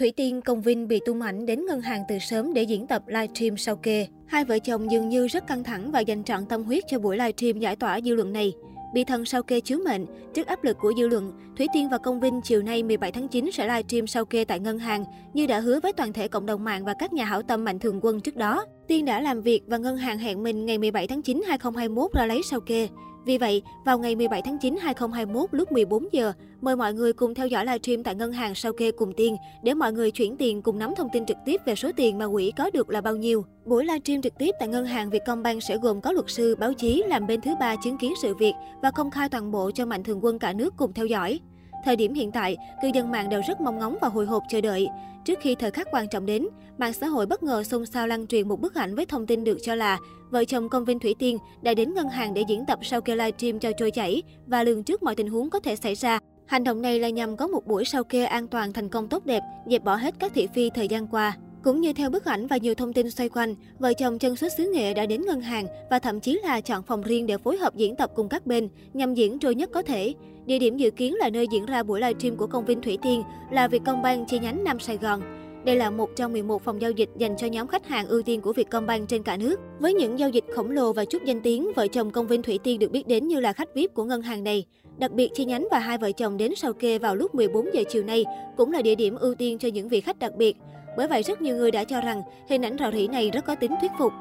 Thủy Tiên Công Vinh bị tung ảnh đến ngân hàng từ sớm để diễn tập livestream sau kê. Hai vợ chồng dường như rất căng thẳng và dành trọn tâm huyết cho buổi livestream giải tỏa dư luận này. Bị thần sau kê chiếu mệnh, trước áp lực của dư luận, Thủy Tiên và Công Vinh chiều nay 17 tháng 9 sẽ livestream sau kê tại ngân hàng như đã hứa với toàn thể cộng đồng mạng và các nhà hảo tâm mạnh thường quân trước đó. Tiên đã làm việc và ngân hàng hẹn mình ngày 17 tháng 9 2021 ra lấy sao kê. Vì vậy, vào ngày 17 tháng 9 2021 lúc 14 giờ, mời mọi người cùng theo dõi livestream tại ngân hàng sao kê cùng Tiên để mọi người chuyển tiền cùng nắm thông tin trực tiếp về số tiền mà quỹ có được là bao nhiêu. Buổi livestream trực tiếp tại ngân hàng Vietcombank sẽ gồm có luật sư, báo chí làm bên thứ ba chứng kiến sự việc và công khai toàn bộ cho mạnh thường quân cả nước cùng theo dõi. Thời điểm hiện tại, cư dân mạng đều rất mong ngóng và hồi hộp chờ đợi. Trước khi thời khắc quan trọng đến, mạng xã hội bất ngờ xôn xao lan truyền một bức ảnh với thông tin được cho là vợ chồng công viên Thủy Tiên đã đến ngân hàng để diễn tập sau kê livestream cho trôi chảy và lường trước mọi tình huống có thể xảy ra. Hành động này là nhằm có một buổi sau kê an toàn thành công tốt đẹp, dẹp bỏ hết các thị phi thời gian qua. Cũng như theo bức ảnh và nhiều thông tin xoay quanh, vợ chồng chân xuất xứ nghệ đã đến ngân hàng và thậm chí là chọn phòng riêng để phối hợp diễn tập cùng các bên nhằm diễn trôi nhất có thể. Địa điểm dự kiến là nơi diễn ra buổi livestream của công viên Thủy Tiên là Vietcombank chi nhánh Nam Sài Gòn. Đây là một trong 11 phòng giao dịch dành cho nhóm khách hàng ưu tiên của Vietcombank trên cả nước. Với những giao dịch khổng lồ và chút danh tiếng, vợ chồng công viên Thủy Tiên được biết đến như là khách VIP của ngân hàng này. Đặc biệt, chi nhánh và hai vợ chồng đến sau kê vào lúc 14 giờ chiều nay cũng là địa điểm ưu tiên cho những vị khách đặc biệt. Bởi vậy, rất nhiều người đã cho rằng hình ảnh rò rỉ này rất có tính thuyết phục.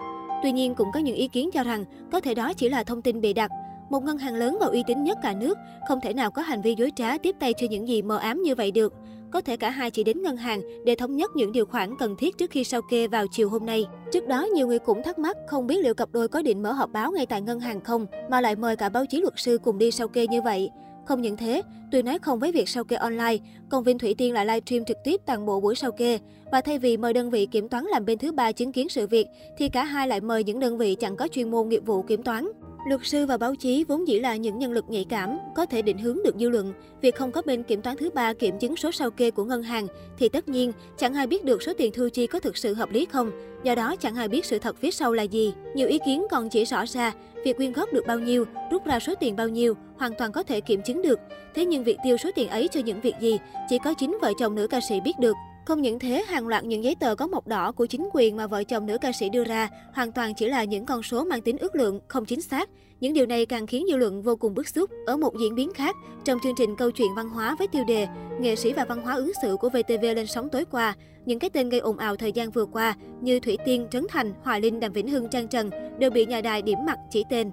Tuy nhiên, cũng có những ý kiến cho rằng có thể đó chỉ là thông tin bịa đặt. Một ngân hàng lớn và uy tín nhất cả nước không thể nào có hành vi dối trá tiếp tay cho những gì mờ ám như vậy được. Có thể cả hai chỉ đến ngân hàng để thống nhất những điều khoản cần thiết trước khi sao kê vào chiều hôm nay. Trước đó, nhiều người cũng thắc mắc không biết liệu cặp đôi có định mở họp báo ngay tại ngân hàng không, mà lại mời cả báo chí luật sư cùng đi sao kê như vậy. Không những thế, tuy nói không với việc sao kê online, công viên Thủy Tiên lại livestream trực tiếp toàn bộ buổi sao kê. Và thay vì mời đơn vị kiểm toán làm bên thứ ba chứng kiến sự việc, thì cả hai lại mời những đơn vị chẳng có chuyên môn nghiệp vụ kiểm toán. Luật sư và báo chí vốn dĩ là những nhân lực nhạy cảm, có thể định hướng được dư luận. Việc không có bên kiểm toán thứ ba kiểm chứng số sao kê của ngân hàng thì tất nhiên chẳng ai biết được số tiền thu chi có thực sự hợp lý không. Do đó chẳng ai biết sự thật phía sau là gì. Nhiều ý kiến còn chỉ rõ ra việc quyên góp được bao nhiêu, rút ra số tiền bao nhiêu hoàn toàn có thể kiểm chứng được. Thế nhưng việc tiêu số tiền ấy cho những việc gì chỉ có chính vợ chồng nữ ca sĩ biết được. Không những thế, hàng loạt những giấy tờ có mộc đỏ của chính quyền mà vợ chồng nữ ca sĩ đưa ra hoàn toàn chỉ là những con số mang tính ước lượng, không chính xác. Những điều này càng khiến dư luận vô cùng bức xúc. Ở một diễn biến khác, trong chương trình câu chuyện văn hóa với tiêu đề Nghệ sĩ và văn hóa ứng xử của VTV lên sóng tối qua, những cái tên gây ồn ào thời gian vừa qua như Thủy Tiên, Trấn Thành, hòa Linh, Đàm Vĩnh Hưng, Trang Trần đều bị nhà đài điểm mặt chỉ tên.